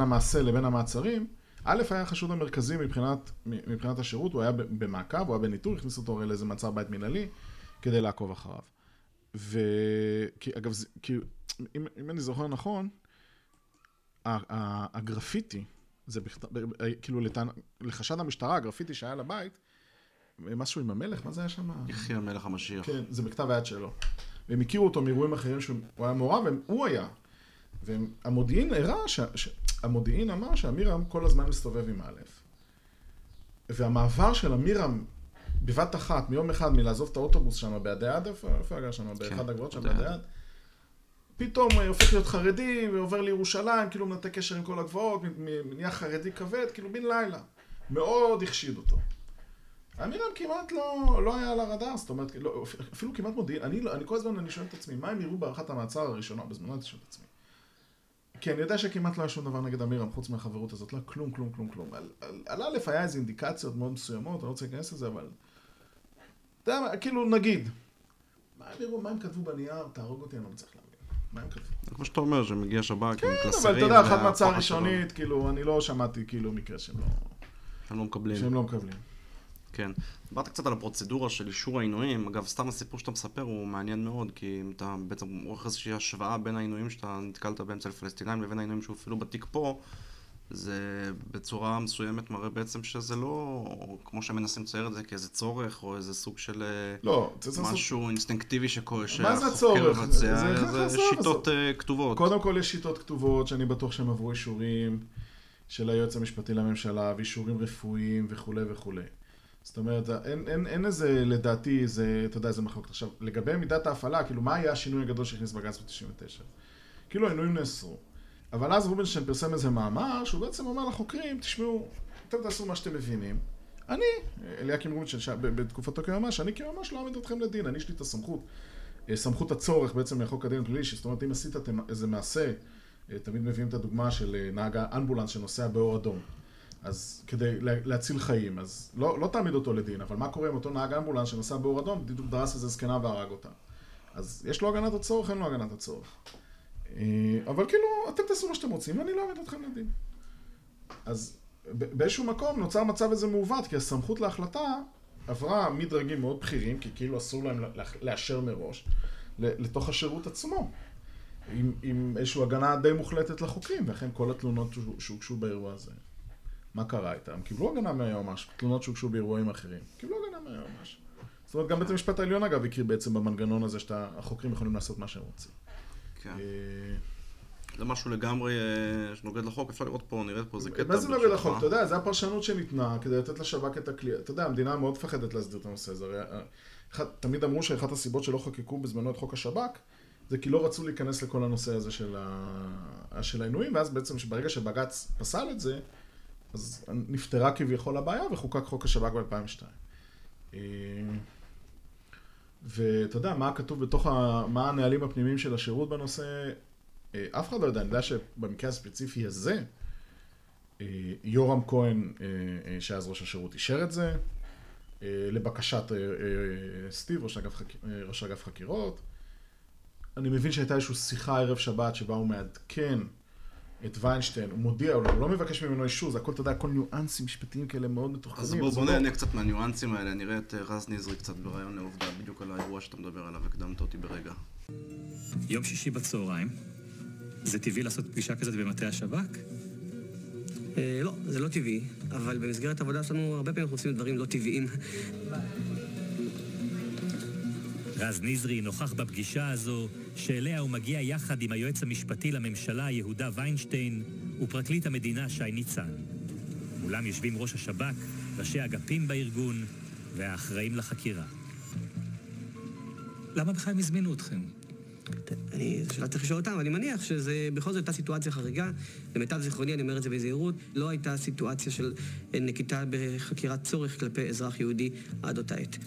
המעשה לבין המעצרים, א' היה החשוד המרכזי מבחינת, מבחינת השירות, הוא היה במעקב, הוא היה בניטור, הכניסו אותו הרי לאיזה מעצר בית מנהלי כדי לעקוב אחריו. ו... כי, אגב, זה, כי, אם, אם אני זוכר נכון, הגרפיטי זה בכתב, כאילו לטענ... לחשד המשטרה, הגרפיטי שהיה לבית, משהו עם המלך, מה זה היה שם? יחי המלך המשיח. כן, זה בכתב היד שלו. והם הכירו אותו מאירועים אחרים שהוא היה מעורב, והוא היה. והמודיעין הראה, ש... ש... המודיעין אמר שאמירם כל הזמן מסתובב עם א', והמעבר של אמירם בבת אחת, מיום אחד, מלעזוב את האוטובוס שם בעדי עד, איפה היה גר שם? באחד הגבוהות שם בעדי עד. פתאום הופך להיות חרדי ועובר לירושלים, כאילו מנתק קשר עם כל הגבוהות, נהיה חרדי כבד, כאילו בן לילה. מאוד החשיד אותו. אמירם כמעט לא, לא היה על הרדאר, זאת אומרת, לא, אפילו כמעט מודיעין, אני, אני כל הזמן אני שואל את עצמי, מה הם יראו בהארכת המעצר הראשונה, בזמנו אני שואל את עצמי. כי אני יודע שכמעט לא היה שום דבר נגד אמירם, חוץ מהחברות הזאת, לא כלום, כלום, כלום, כלום. על, על, על א' היה איזה אינדיקציות מאוד מסוימות, אני לא רוצה להיכנס לזה, אבל... אתה יודע כאילו, נגיד, מה הם יראו, מה הם כתבו בנייר, תהרוג אותי, אני לא מצליח להבין. מה הם כתבו? כמו שאתה אומר, שמגיע שב"כ עם קלסרים. כן, אבל אתה יודע, אחת מעצר ראשונית, כאילו, אני לא שמעתי כאילו מקרה שהם לא... הם לא מקבלים. שהם לא מקבלים. כן. דיברת קצת על הפרוצדורה של אישור העינויים. אגב, סתם הסיפור שאתה מספר הוא מעניין מאוד, כי אם אתה בעצם עורך איזושהי השוואה בין העינויים שאתה נתקלת בהם אצל פלסטינאים לבין העינויים שהופעלו בתיק פה, זה בצורה מסוימת מראה בעצם שזה לא, כמו שמנסים לצייר את זה, כאיזה צורך, או איזה סוג של לא, משהו סוג... אינסטינקטיבי שהחוקר מבצע, זה, זה שיטות uh, כתובות. קודם כל יש שיטות כתובות שאני בטוח שהם עברו אישורים של היועץ המשפטי לממשלה, ואישורים רפואיים וכולי וכולי. זאת אומרת, אין, אין, אין איזה, לדעתי, זה, אתה יודע, איזה מחלוקת. עכשיו, לגבי מידת ההפעלה, כאילו, מה היה השינוי הגדול שהכניס בג"ץ ב-99? כאילו, העינויים נאסרו. אבל אז רובינשטיין פרסם איזה מאמר, שהוא בעצם אומר לחוקרים, תשמעו, אתם תעשו מה שאתם מבינים. אני, אליקים רובינשטיין, בתקופתו כיועמ"ש, אני כיועמ"ש לא אעמיד אתכם לדין, אני יש לי את הסמכות, אה, סמכות הצורך בעצם מחוק הדין הפלילי, זאת אומרת, אם עשית איזה מעשה, אה, תמיד מביאים את הדוגמה של אה, נהג האמבולנס שנוסע באור אדום. אז כדי להציל חיים, אז לא, לא תעמיד אותו לדין, אבל מה קורה עם אותו נהג אמבולנס שנסע באור אדום, בדיוק דרס איזה זקנה והרג אותה. אז יש לו הגנת הצורך, אין לו הגנת הצורך. אה, אבל כאילו, אתם תעשו מה שאתם רוצים, ואני לא אעמיד אתכם לדין. אז באיזשהו מקום נוצר מצב איזה מעוות, כי הסמכות להחלטה עברה מדרגים מאוד בכירים, כי כאילו אסור להם לאשר מראש, לתוך השירות עצמו. עם, עם איזושהי הגנה די מוחלטת לחוקרים, ואכן כל התלונות שהוגשו באירוע הזה. מה קרה איתם? קיבלו הגנה מהיועמ"ש, תלונות שהוגשו באירועים אחרים. קיבלו הגנה מהיועמ"ש. זאת אומרת, גם בית המשפט העליון אגב הכיר בעצם במנגנון הזה שהחוקרים יכולים לעשות מה שהם רוצים. כן. אה, זה משהו לגמרי אה, שנוגד לחוק, אפשר לראות פה, נראה פה איזה קטע. מה זה נוגד לחוק? אתה יודע, זו הפרשנות שניתנה כדי לתת לשב"כ את הכלי. אתה יודע, המדינה מאוד מפחדת להסדיר את הנושא הזה. אה, תמיד אמרו שאחת הסיבות שלא חוקקו בזמנו את חוק השב"כ, זה כי לא רצו להיכנס לכל הנושא הזה של העינויים, ואז בעצם ברגע שבג"ץ פסל את זה, אז נפתרה כביכול הבעיה וחוקק חוק השב"כ ב-2002. אה, ואתה יודע, מה כתוב בתוך, ה... מה הנהלים הפנימיים של השירות בנושא, אה, אף אחד לא יודע, אני יודע שבמקרה הספציפי הזה, אה, יורם כהן, שאז ראש השירות, אישר את זה, לבקשת סטיב, ראש אגף, חק... ראש אגף חקירות. אני מבין שהייתה איזושהי שיחה ערב שבת שבה הוא מעדכן את ויינשטיין, הוא מודיע, הוא לא מבקש ממנו אישור, זה הכל, אתה יודע, הכל ניואנסים משפטיים כאלה מאוד מתוחכמים. אז בואו בוא לא- נהנה קצת מהניואנסים האלה, נראה את אה, רז נזרי קצת ברעיון לעובדה, בדיוק על האירוע שאתה מדבר עליו, הקדמת אותי ברגע. יום שישי בצהריים, זה טבעי לעשות פגישה כזאת במטה השב"כ? אה, לא, זה לא טבעי, אבל במסגרת העבודה שלנו הרבה פעמים אנחנו עושים דברים לא טבעיים. רז נזרי נוכח בפגישה הזו, שאליה הוא מגיע יחד עם היועץ המשפטי לממשלה יהודה ויינשטיין ופרקליט המדינה שי ניצן. מולם יושבים ראש השב"כ, ראשי אגפים בארגון והאחראים לחקירה. למה בכלל הם הזמינו אתכם? אני, שאלה צריך לשאול אותם, אני מניח שזה בכל זאת הייתה סיטואציה חריגה. למיטב זיכרוני, אני אומר את זה בזהירות, לא הייתה סיטואציה של נקיטה בחקירת צורך כלפי אזרח יהודי עד אותה עת.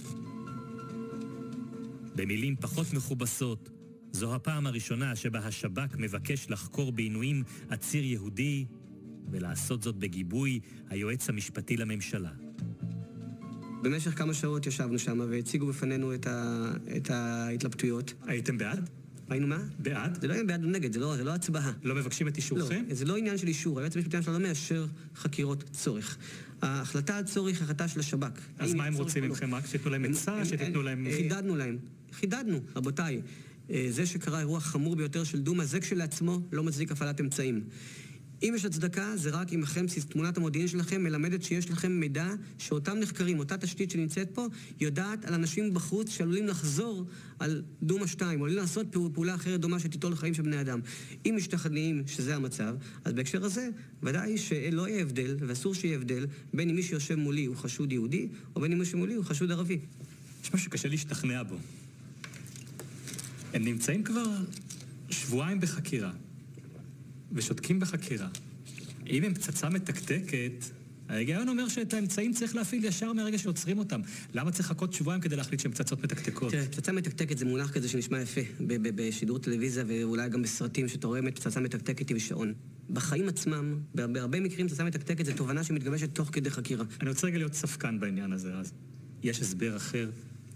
במילים פחות מכובסות, זו הפעם הראשונה שבה השב"כ מבקש לחקור בעינויים עציר יהודי, ולעשות זאת בגיבוי היועץ המשפטי לממשלה. במשך כמה שעות ישבנו שם והציגו בפנינו את, ה... את ההתלבטויות. הייתם בעד? היינו מה? בעד? זה לא היה בעד או נגד, זה לא, זה לא הצבעה. לא מבקשים את אישורכם? לא, זה לא עניין של אישור. היועץ המשפטי לממשלה לא מאשר חקירות צורך. ההחלטה על צורך היא החלטה של השב"כ. אז מה הם רוצים לא? מכם? רק שתיתנו להם עצה? שתיתנו להם... חידדנו להם. חידדנו, רבותיי. אה, זה שקרה אירוע חמור ביותר של דומא, זה כשלעצמו לא מצדיק הפעלת אמצעים. אם יש הצדקה, זה רק אם לכם, תמונת המודיעין שלכם מלמדת שיש לכם מידע שאותם נחקרים, אותה תשתית שנמצאת פה, יודעת על אנשים בחוץ שעלולים לחזור על דומא 2, או עלולים לעשות פעולה אחרת דומה שתיטול לחיים של בני אדם. אם משתכנעים שזה המצב, אז בהקשר הזה, ודאי שלא יהיה הבדל, ואסור שיהיה הבדל, בין אם מי שיושב מולי הוא חשוד יהודי, או בין אם מי שמולי הוא חשוד ערבי. יש משהו שקשה להשתכנע בו. הם נמצאים כבר שבועיים בחקירה, ושותקים בחקירה. אם הם פצצה מתקתקת, ההיגיון אומר שאת האמצעים צריך להפעיל ישר מהרגע שעוצרים אותם. למה צריך לחכות שבועיים כדי להחליט שהן פצצות מתקתקות? תראה, פצצה מתקתקת זה מונח כזה שנשמע יפה בשידור טלוויזיה ואולי גם בסרטים שאתה רואה פצצה מתקתקת עם שעון. בחיים עצמם, בהרבה מקרים פצצה מתקתקת זה תובנה שמתגבשת תוך כדי חקירה. אני רוצה רגע להיות ספקן בעניין הזה, אז יש הסבר אחר,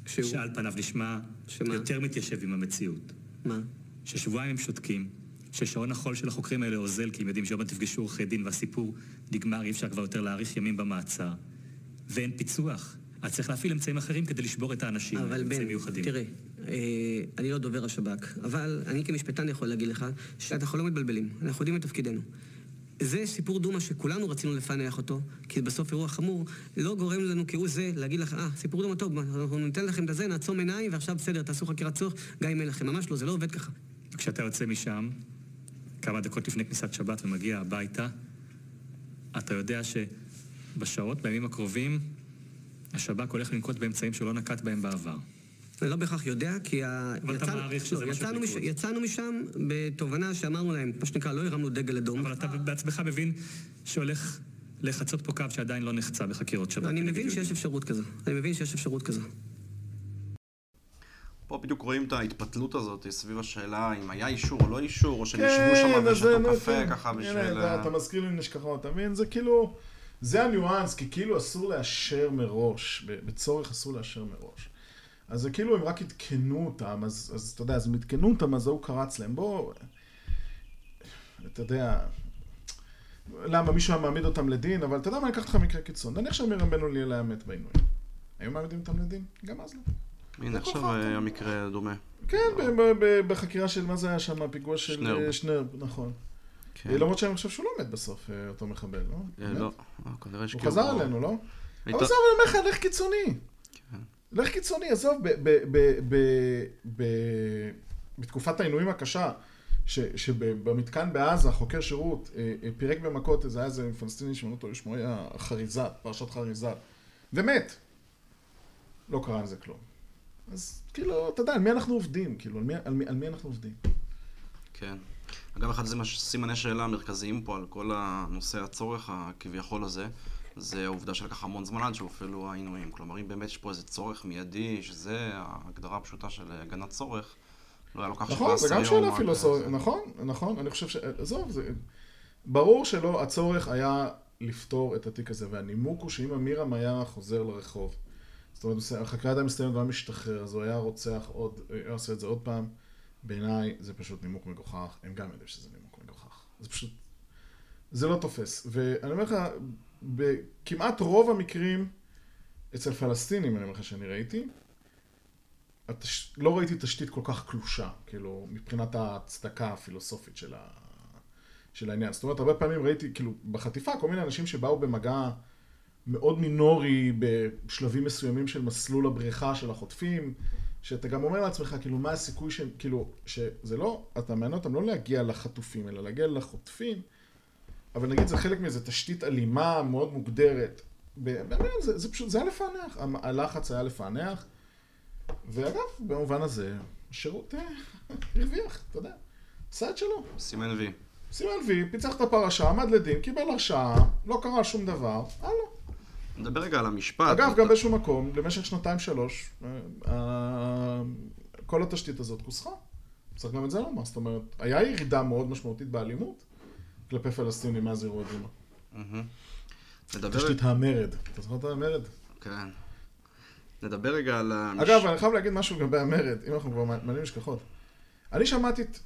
שהוא... שעל פניו נשמע שמה? יותר מתיישב עם המציאות. מה? ששבועיים הם שותקים, ששעון החול של החוקרים האלה אוזל, כי הם יודעים שעוד מעט תפגשו עורכי דין והסיפור נגמר, אי אפשר כבר יותר להאריך ימים במעצר. ואין פיצוח. אז צריך להפעיל אמצעים אחרים כדי לשבור את האנשים, אבל בן, מיוחדים. תראה, אה, אני לא דובר השב"כ, אבל אני כמשפטן יכול להגיד לך שאנחנו לא מתבלבלים, אנחנו יודעים את תפקידנו. זה סיפור דומא שכולנו רצינו לפענח אותו, כי בסוף אירוע חמור לא גורם לנו כהוא זה להגיד לך, אה, סיפור דומא טוב, אנחנו ניתן לכם את זה, נעצום עיניים, ועכשיו בסדר, תעשו חקירת צורך, גם אם אין לכם. ממש לא, זה לא עובד ככה. כשאתה יוצא משם, כמה דקות לפני כניסת שבת ומגיע הביתה, אתה יודע שבשעות, בימים הקרובים, השב"כ הולך לנקוט באמצעים שהוא לא נקט בהם בעבר. אני לא בהכרח יודע, כי ה... אבל אתה מעריך שזה לא, יצאנו, מש... יצאנו משם בתובנה שאמרנו להם, מה שנקרא, לא הרמנו דגל אדום. אבל אתה בעצמך מבין שהולך לחצות פה קו שעדיין לא נחצה בחקירות שב"כ. אני מבין שיש אפשרות כזו. אני מבין שיש אפשרות כזו. פה בדיוק רואים את ההתפתלות הזאת סביב השאלה אם היה אישור או לא אישור, או שהם ישבו שם ושתו קפה ככה בשביל... הנה, אתה מזכיר לי נשכחות, אתה מבין? זה כאילו... זה הניואנס, כי כאילו אסור לאשר מראש, בצורך אסור לאשר מראש. אז זה כאילו הם רק עדכנו אותם, אז, אז אתה יודע, אז הם עדכנו אותם, אז ההוא קרץ להם. בוא, אתה יודע, למה מישהו היה מעמיד אותם לדין, אבל אתה יודע מה, אני אקח לך מקרה קיצון. נניח שמירם בן אוליאל היה מת בעינויים. היו מעמידים אותם לדין? גם אז לא. הנה, עכשיו היה מקרה דומה. כן, בחקירה של, מה זה היה שם, הפיגוע של שנר, נכון. כן. למרות שאני חושב שהוא לא מת בסוף, אה, אותו מחבל, לא? אה, לא, אה, כנראה שכן. הוא חזר אלינו, לא? אבל אני אומר לך, לך קיצוני. לך קיצוני, עזוב, בתקופת העינויים הקשה, שבמתקן בעזה, חוקר שירות, פירק במכות, זה היה איזה פלסטיני שמנו אותו לשמו, היה חריזת, פרשת חריזת, ומת. לא קרה עם זה כלום. אז כאילו, אתה יודע, על מי אנחנו עובדים? כאילו, על מי, על מי, על מי אנחנו עובדים? כן. אגב, אחד סימני שאלה המרכזיים פה על כל הנושא הצורך הכביכול הזה, זה העובדה שלקח המון זמן עד שהופעלו העינויים. כלומר, אם באמת יש פה איזה צורך מיידי, שזה ההגדרה הפשוטה של הגנת צורך, לא היה לוקח 17 יום. נכון, זה גם שאלה פילוסופית, נכון, נכון, אני חושב ש... עזוב, זה... ברור שלא, הצורך היה לפתור את התיק הזה, והנימוק הוא שאם אמירם היה חוזר לרחוב, זאת אומרת, החקירה הייתה מסתיימת והיה משתחרר, אז הוא היה רוצח עוד, היה עושה את זה עוד פעם. בעיניי זה פשוט נימוק מגוחך, הם גם יודעים שזה נימוק מגוחך. זה פשוט, זה לא תופס. ואני אומר לך, בכמעט רוב המקרים אצל פלסטינים, אני אומר לך שאני ראיתי, התש... לא ראיתי תשתית כל כך קלושה, כאילו, מבחינת ההצדקה הפילוסופית של, ה... של העניין. זאת אומרת, הרבה פעמים ראיתי, כאילו, בחטיפה, כל מיני אנשים שבאו במגע מאוד מינורי בשלבים מסוימים של מסלול הבריחה של החוטפים, שאתה גם אומר לעצמך, כאילו, מה הסיכוי ש... כאילו, שזה לא, אתה מעניין אותם לא להגיע לחטופים, אלא להגיע לחוטפים, אבל נגיד זה חלק מאיזו תשתית אלימה מאוד מוגדרת. באמת, זה, זה פשוט, זה היה לפענח. הלחץ היה לפענח. ואגב, במובן הזה, השירות אה, הרוויח, אתה יודע. עשה את שלו. סימן וי. סימן וי, פיצח את הפרשה, עמד לדין, קיבל הרשעה, לא קרה שום דבר, הלאה. נדבר רגע על המשפט. אגב, גם באיזשהו מקום, למשך שנתיים-שלוש, אה, כל התשתית הזאת כוסחה. צריך גם את זה לומר. זאת אומרת, היה ירידה מאוד משמעותית באלימות כלפי פלסטינים מאז אירוע דימה. תשתית המרד. אתה זוכר את המרד? כן. נדבר רגע על... אגב, אני חייב להגיד משהו לגבי המרד, אם אנחנו כבר מעלים משכחות. אני שמעתי את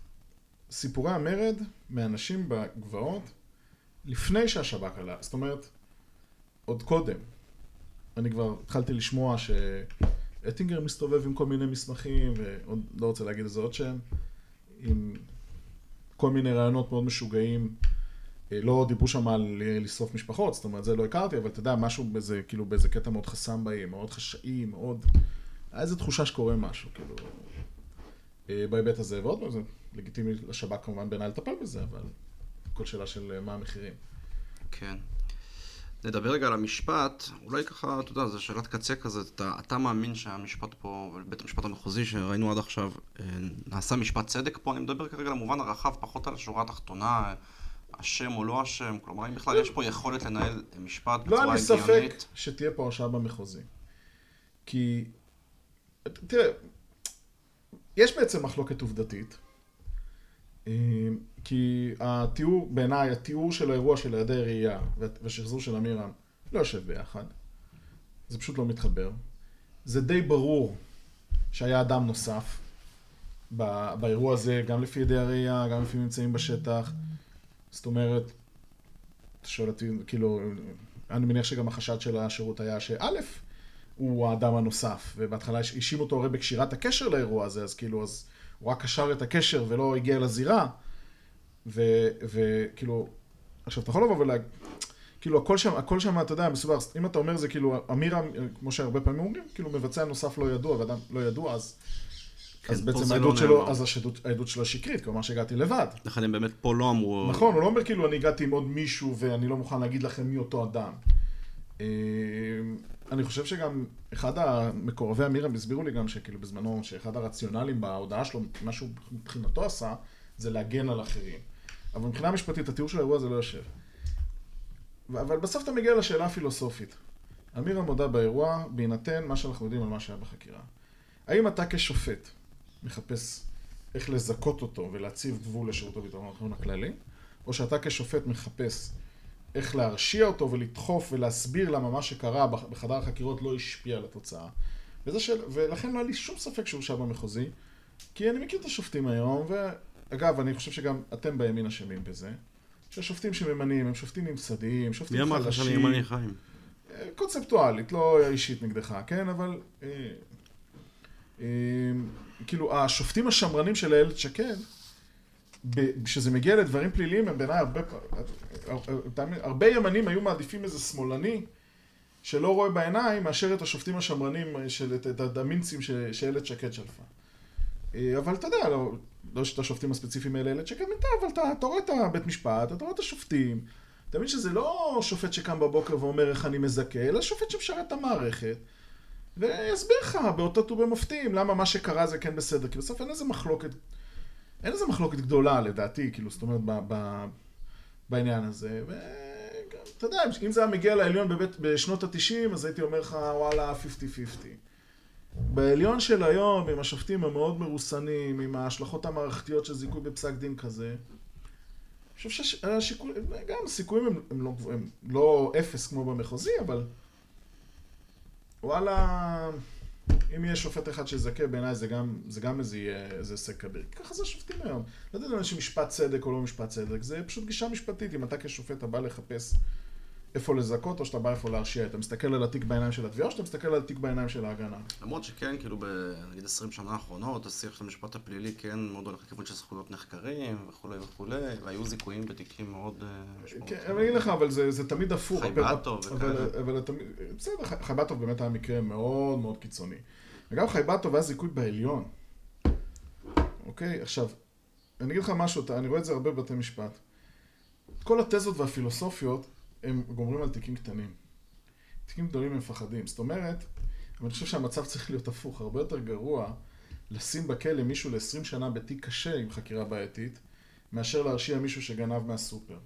סיפורי המרד מאנשים בגבעות לפני שהשב"כ עלה. זאת אומרת, עוד קודם. אני כבר התחלתי לשמוע שאטינגר מסתובב עם כל מיני מסמכים, ועוד לא רוצה להגיד איזה עוד שם, עם כל מיני רעיונות מאוד משוגעים אה, לא דיברו שם על לשרוף משפחות, זאת אומרת, זה לא הכרתי, אבל אתה יודע, משהו בזה, כאילו, באיזה קטע מאוד חסם באים, מאוד חשאי, מאוד... היה איזו תחושה שקורה משהו, כאילו, אה, בהיבט הזה, ועוד פעם, זה לגיטימי לשב"כ כמובן בעיניי לטפל בזה, אבל כל שאלה של אה, מה המחירים. כן. נדבר רגע על המשפט, אולי ככה, אתה יודע, זו שאלת קצה כזה, אתה, אתה מאמין שהמשפט פה, בית המשפט המחוזי שראינו עד עכשיו, אה, נעשה משפט צדק פה? אני מדבר כרגע למובן הרחב, פחות על השורה התחתונה, אשם או לא אשם, כלומר, אם בכלל יש פה יכולת לנהל משפט לא בצורה היה לי ספק הגיונית. שתהיה פה הרשעה במחוזי. כי, תראה, יש בעצם מחלוקת עובדתית. כי התיאור, בעיניי, התיאור של האירוע של היעדי ראייה והשחזור של אמירם לא יושב ביחד. זה פשוט לא מתחבר. זה די ברור שהיה אדם נוסף ב- באירוע הזה, גם לפי ידי הראייה, גם לפי ממצאים בשטח. זאת אומרת, אתה שואל אותי, כאילו, אני מניח שגם החשד של השירות היה שא', הוא האדם הנוסף, ובהתחלה האשימו אותו הרי בקשירת הקשר לאירוע הזה, אז כאילו, אז הוא רק קשר את הקשר ולא הגיע לזירה, וכאילו, עכשיו, אתה יכול לבוא ולהגיד, כאילו, הכל שם, הכל שם, אתה יודע, מסובר, אם אתה אומר זה כאילו, אמירה, כמו שהרבה פעמים אומרים, כאילו, מבצע נוסף לא ידוע, ואדם לא ידוע, אז... כן, אז בעצם זה העדות לא שלו, נאמר. אז השעדות- העדות שלו שקרית, כלומר שהגעתי לבד. לכן הם באמת פה לא אמרו... נכון, הוא לא אומר כאילו אני הגעתי עם עוד מישהו ואני לא מוכן להגיד לכם מי אותו אדם. אה, אני חושב שגם אחד המקורבי אמירם הסבירו לי גם שכאילו בזמנו, שאחד הרציונלים בהודעה שלו, מה שהוא מבחינתו עשה, זה להגן על אחרים. אבל מבחינה משפטית, התיאור של האירוע הזה לא יושב. ו- אבל בסוף אתה מגיע לשאלה הפילוסופית. אמירם מודה באירוע, בהינתן מה שאנחנו יודעים על מה שהיה בחקירה. האם אתה כשופט מחפש איך לזכות אותו ולהציב גבול לשירות הביטחון הכללי, או שאתה כשופט מחפש איך להרשיע אותו ולדחוף ולהסביר למה מה שקרה בח- בחדר החקירות לא השפיע על התוצאה. וזה של... ולכן לא היה לי שום ספק שהוא הורשע במחוזי, כי אני מכיר את השופטים היום, ואגב, אני חושב שגם אתם בימין אשמים בזה, שהשופטים שממנים הם שופטים ממסדיים, מי שופטים אמר לך חלשים. שאני ימני חיים? קונספטואלית, לא אישית נגדך, כן? אבל... אה, אה, כאילו, השופטים השמרנים של איילת שקד, כשזה מגיע לדברים פליליים, הם בעיניי הרבה... הרבה ימנים היו מעדיפים איזה שמאלני שלא רואה בעיניים, מאשר את השופטים השמרנים, של, את, הדמינצים שאיילת שקד שלפה. אה, אבל אתה יודע, לא, לא את השופטים הספציפיים האלה איילת שקד מינתה, אבל אתה, אתה רואה את הבית משפט, אתה רואה את השופטים. אתה מבין שזה לא שופט שקם בבוקר ואומר איך אני מזכה, אלא שופט שמשרת את המערכת. ויסביר לך באותות ובמופתים למה מה שקרה זה כן בסדר, כי בסוף אין איזה מחלוקת, אין איזה מחלוקת גדולה לדעתי, כאילו, זאת אומרת, ב, ב, בעניין הזה. ואתה יודע, אם זה היה מגיע לעליון בבית, בשנות ה-90, אז הייתי אומר לך, וואלה, 50-50. בעליון של היום, עם השופטים המאוד מרוסנים, עם ההשלכות המערכתיות של זיכוי בפסק דין כזה, אני חושב שהשיקול, גם הסיכויים הם, הם, לא, הם לא אפס כמו במחוזי, אבל וואלה, אם יהיה שופט אחד שיזכה, בעיניי זה זה גם איזה, הישג כביר. ככה זה השופטים היום. לא יודע אם יש משפט צדק או לא משפט צדק, זה פשוט גישה משפטית. אם אתה כשופט, אתה בא לחפש איפה לזכות, או שאתה בא איפה להרשיע. אתה מסתכל על התיק בעיניים של התביעה, או שאתה מסתכל על התיק בעיניים של ההגנה. למרות שכן, כאילו, בנגיד 20 שנה האחרונות, השיח של המשפט הפלילי כן מאוד הולך לכיוון של זכויות נחקרים וכולי וכולי, והיו זיכויים בתיקים מאוד אה, כן, משמעותיים. אני אגיד לך, אבל זה, זה תמיד הפוך. חייבטוב וכאלה. אבל תמיד, בסדר, חי- חייבטוב באמת היה מקרה מאוד מאוד קיצוני. וגם חייבטוב היה זיכוי בעליון. אוקיי? עכשיו, אני אגיד לך משהו, אני רואה את זה הרבה בבתי משפט. כל התזות והפילוסופיות, הם גומרים על תיקים קטנים. תיקים גדולים הם מפחדים. זאת אומרת, אבל אני חושב שהמצב צריך להיות הפוך, הרבה יותר גרוע לשים בכלא מישהו ל-20 שנה בתיק קשה עם חקירה בעייתית, מאשר להרשיע מישהו שגנב מהסופר.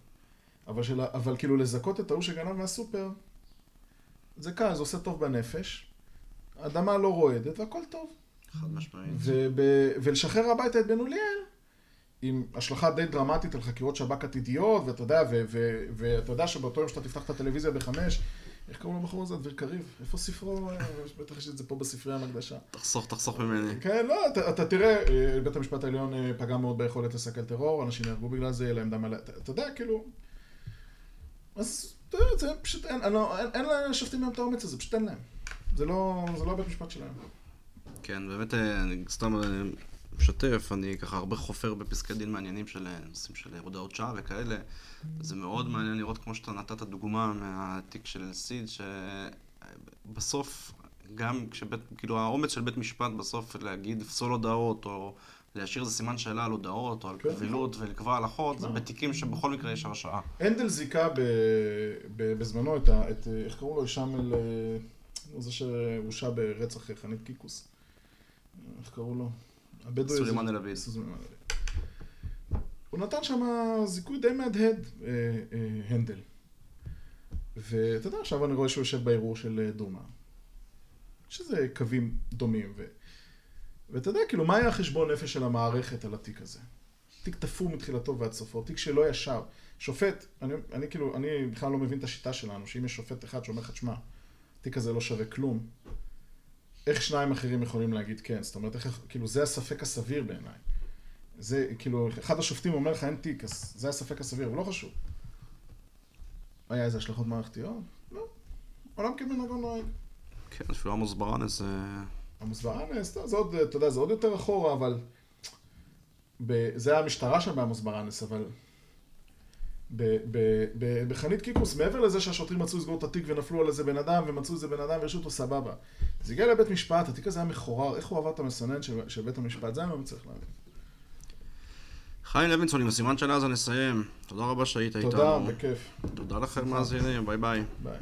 אבל, של, אבל כאילו לזכות את ההוא שגנב מהסופר, זה קל, זה עושה טוב בנפש, האדמה לא רועדת והכל טוב. חד משמעית. וב, ולשחרר הביתה את בן אוליאל, עם השלכה די דרמטית על חקירות שב"כ עתידיות, ואתה יודע, ואתה יודע שבאותו יום שאתה תפתח את הטלוויזיה בחמש, איך קוראים לבחור הזה? דביר קריב? איפה ספרו? בטח יש את זה פה בספרייה המקדשה. תחסוך, תחסוך ממני. כן, לא, אתה, אתה תראה, אה, בית המשפט העליון אה, פגע מאוד ביכולת לסכל טרור, אנשים נהרגו בגלל זה, יהיה להם דם על... ה- אתה, אתה יודע, כאילו... אז, אתה יודע, זה פשוט, אין, אין, אין, אין לשופטים היום את האומץ הזה, פשוט אין להם. זה לא, זה לא הבית משפט שלהם. כן, באמת, אה, סתם משתף, אני ככה הרבה חופר בפסקי דין מעניינים של נושאים של הודעות שעה וכאלה. זה מאוד מעניין לראות, כמו שאתה נתת דוגמה מהתיק של סיד, שבסוף, גם כשבית, כאילו האומץ של בית משפט בסוף להגיד פסול הודעות, או להשאיר איזה סימן שאלה על הודעות, או על כן. קבילות ולקבוע הלכות, זה בתיקים שבכל מקרה יש הרשעה. הנדל זיכה ב, ב, בזמנו את, ה, את, איך קראו לו, הישאמל, אה, הוא זה שהורשע ברצח חנית קיקוס. איך קראו לו? הבדואי. סולימאן. סולימאן אל-עביד. הוא נתן שם זיכוי די מהדהד, אה, אה, הנדל. ואתה יודע, עכשיו אני רואה שהוא יושב בערעור של אה, דומא. יש איזה קווים דומים. ו... ואתה יודע, כאילו, מה היה החשבון נפש של המערכת על התיק הזה? תיק תפור מתחילתו ועד סופו, תיק שלא ישר. שופט, אני, אני כאילו, אני בכלל לא מבין את השיטה שלנו, שאם יש שופט אחד שאומר לך, תשמע, התיק הזה לא שווה כלום, איך שניים אחרים יכולים להגיד כן? זאת אומרת, איך, כאילו, זה הספק הסביר בעיניי. זה, כאילו, אחד השופטים אומר לך, אין תיק, אז זה הספק הסביר, אבל לא חשוב. היה איזה השלכות מערכתיות? לא. עולם כמנהגו נוהג. כן, אפילו עמוס ברנס זה... עמוס ברנס, זה עוד, אתה יודע, זה עוד יותר אחורה, אבל... ב... זה המשטרה שם בעמוס ברנס, אבל... בחנית קיקוס, מעבר לזה שהשוטרים מצאו לסגור את התיק ונפלו על איזה בן אדם, ומצאו איזה בן אדם והרשו אותו סבבה. זה הגיע לבית משפט, התיק הזה היה מחורר, איך הוא עבר את המסנן של, של בית המשפט? זה אני לא מצליח להבין. חיים לוינסון עם הסימן שאלה הזה נסיים. תודה רבה שהיית איתנו. תודה, בכיף. תודה לכם מאזינים, ביי ביי. ביי.